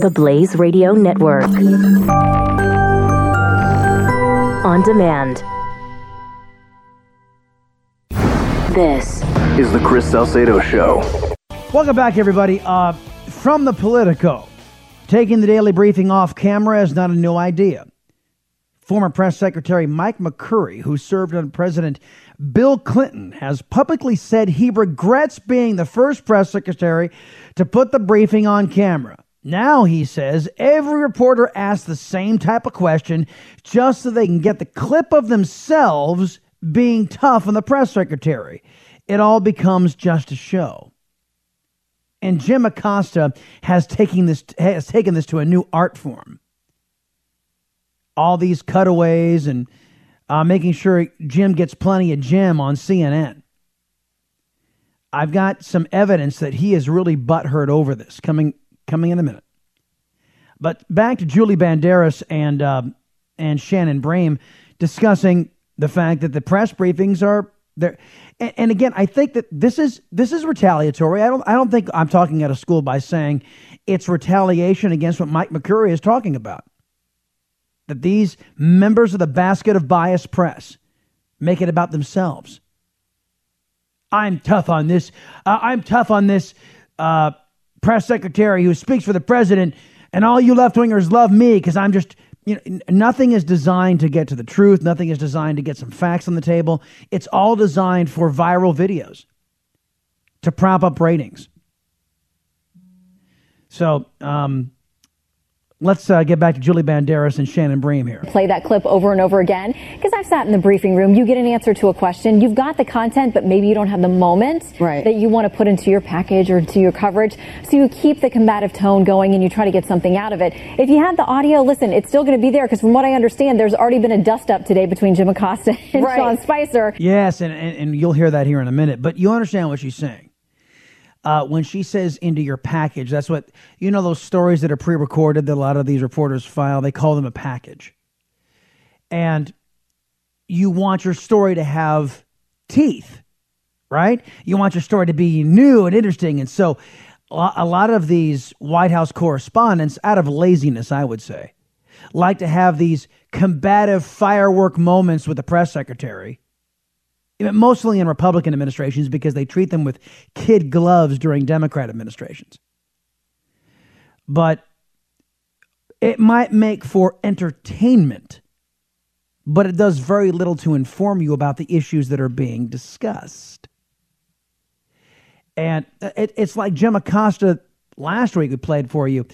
The Blaze Radio Network. On demand. This is the Chris Salcedo Show. Welcome back, everybody. Uh, from the Politico, taking the daily briefing off camera is not a new idea. Former Press Secretary Mike McCurry, who served under President Bill Clinton, has publicly said he regrets being the first press secretary to put the briefing on camera. Now, he says, every reporter asks the same type of question just so they can get the clip of themselves being tough on the press secretary. It all becomes just a show. And Jim Acosta has taken this has taken this to a new art form all these cutaways and uh, making sure Jim gets plenty of Jim on CNN. I've got some evidence that he is really butthurt over this coming coming in a minute. But back to Julie Banderas and uh, and Shannon Bream discussing the fact that the press briefings are there. And, and again, I think that this is this is retaliatory. I don't I don't think I'm talking at a school by saying it's retaliation against what Mike McCurry is talking about that these members of the basket of bias press make it about themselves. I'm tough on this. Uh, I'm tough on this uh, press secretary who speaks for the president, and all you left wingers love me because I'm just. You know, nothing is designed to get to the truth. Nothing is designed to get some facts on the table. It's all designed for viral videos to prop up ratings. So, um, Let's uh, get back to Julie Banderas and Shannon Bream here. Play that clip over and over again because I've sat in the briefing room. You get an answer to a question. You've got the content, but maybe you don't have the moment right. that you want to put into your package or to your coverage. So you keep the combative tone going and you try to get something out of it. If you have the audio, listen, it's still going to be there because from what I understand, there's already been a dust up today between Jim Acosta and right. Sean Spicer. Yes, and, and, and you'll hear that here in a minute. But you understand what she's saying uh, when she says into your package, that's what, you know, those stories that are pre recorded that a lot of these reporters file, they call them a package. And you want your story to have teeth, right? You want your story to be new and interesting. And so a lot of these White House correspondents, out of laziness, I would say, like to have these combative firework moments with the press secretary mostly in Republican administrations because they treat them with kid gloves during Democrat administrations. But it might make for entertainment, but it does very little to inform you about the issues that are being discussed. And it, it's like Jim Acosta last week we played for you.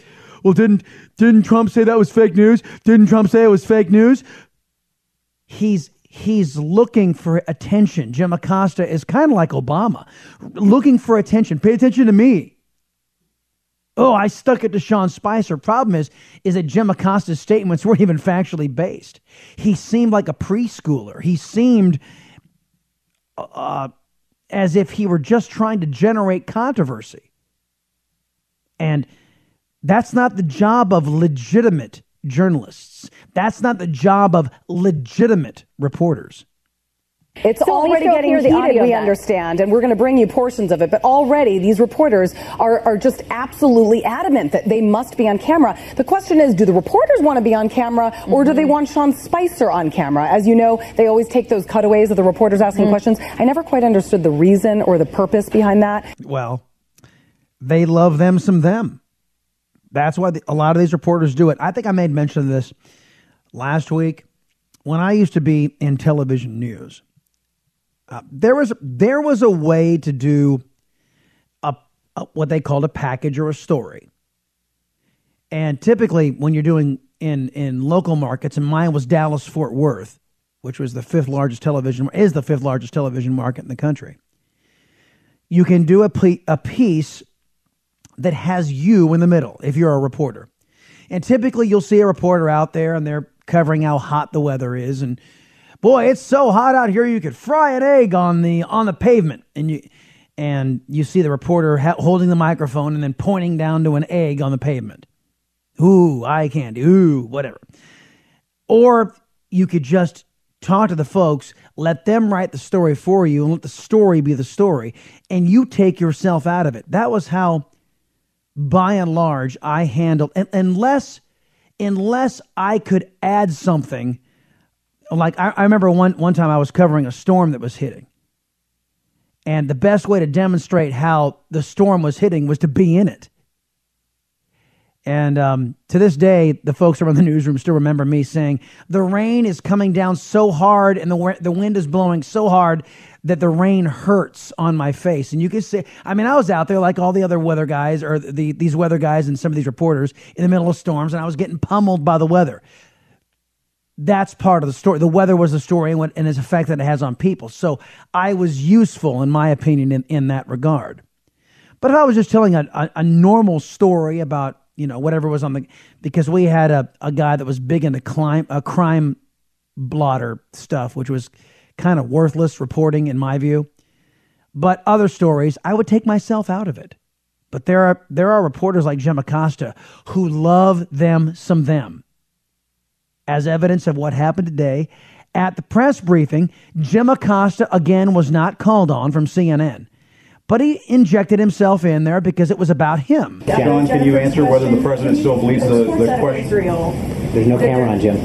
Well, didn't didn't Trump say that was fake news? Didn't Trump say it was fake news? He's he's looking for attention. Jim Acosta is kind of like Obama, looking for attention. Pay attention to me. Oh, I stuck it to Sean Spicer. Problem is, is that Jim Acosta's statements weren't even factually based. He seemed like a preschooler. He seemed uh, as if he were just trying to generate controversy. And that's not the job of legitimate journalists. That's not the job of legitimate reporters. It's so already getting heated, we understand, and we're going to bring you portions of it. But already, these reporters are, are just absolutely adamant that they must be on camera. The question is, do the reporters want to be on camera, or mm-hmm. do they mm-hmm. want Sean Spicer on camera? As you know, they always take those cutaways of the reporters asking mm-hmm. questions. I never quite understood the reason or the purpose behind that. Well, they love them some them. That's why the, a lot of these reporters do it. I think I made mention of this last week when I used to be in television news. Uh, there was there was a way to do a, a, what they called a package or a story. And typically, when you're doing in in local markets, and mine was Dallas Fort Worth, which was the fifth largest television is the fifth largest television market in the country. You can do a, a piece that has you in the middle if you're a reporter. And typically you'll see a reporter out there and they're covering how hot the weather is and boy, it's so hot out here you could fry an egg on the on the pavement and you and you see the reporter ha- holding the microphone and then pointing down to an egg on the pavement. Ooh, eye candy. Ooh, whatever. Or you could just talk to the folks, let them write the story for you, and let the story be the story, and you take yourself out of it. That was how by and large, I handled, unless, unless I could add something. Like I, I remember one, one time I was covering a storm that was hitting. And the best way to demonstrate how the storm was hitting was to be in it. And um, to this day, the folks around the newsroom still remember me saying, The rain is coming down so hard and the, the wind is blowing so hard that the rain hurts on my face. And you can say, I mean, I was out there like all the other weather guys or the, these weather guys and some of these reporters in the middle of storms, and I was getting pummeled by the weather. That's part of the story. The weather was the story and, what, and its effect that it has on people. So I was useful, in my opinion, in, in that regard. But if I was just telling a, a, a normal story about you know, whatever was on the, because we had a, a guy that was big into crime, a uh, crime blotter stuff, which was kind of worthless reporting in my view. But other stories, I would take myself out of it. But there are there are reporters like Jim Acosta who love them some them. As evidence of what happened today at the press briefing, Jim Acosta again was not called on from CNN but he injected himself in there because it was about him. John, can you answer whether the president still believes the, the question? There's no camera on, Jim.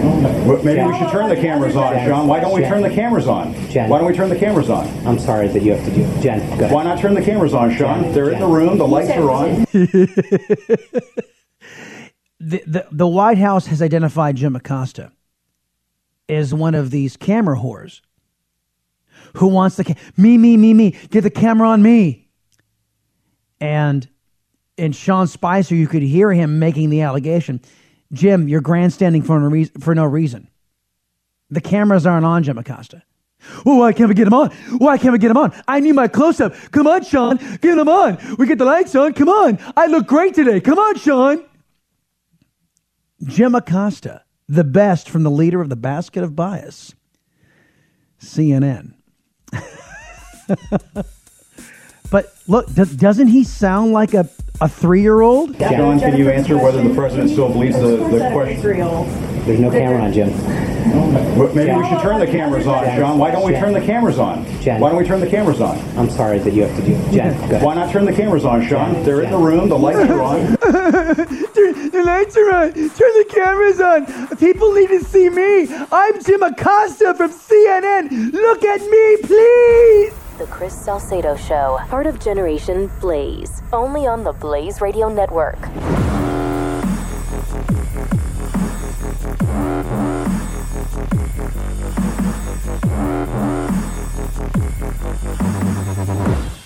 Well, maybe we should turn the cameras on, John. Why don't we turn the cameras on? Jen. Why don't we turn the cameras on? I'm sorry that you have to do it. Jen, go ahead. Why not turn the cameras on, Sean? They're in the room. The lights are on. the, the, the White House has identified Jim Acosta as one of these camera whores who wants the ca- me, me, me, me? Get the camera on me. And in Sean Spicer, you could hear him making the allegation, Jim, you're grandstanding for no, reason, for no reason. The cameras aren't on Jim Acosta. Well, why can't we get him on? Why can't we get him on? I need my close up. Come on, Sean. Get him on. We get the lights on. Come on. I look great today. Come on, Sean. Jim Acosta, the best from the leader of the basket of bias, CNN. But look, does, doesn't he sound like a, a three year old? John, can you answer whether the president still believes the, the question? There's no camera on, Jim. Well, maybe we should turn the cameras on, John. Why don't we turn the cameras on? Jen. Why don't we turn the cameras on? I'm sorry that you have to do it. Jen, go ahead. Why not turn the cameras on, Sean? They're in the room. The lights are on. the lights are on. Turn the cameras on. People need to see me. I'm Jim Acosta from CNN. Look at me, please. The Chris Salcedo Show, part of Generation Blaze, only on the Blaze Radio Network. Thank you.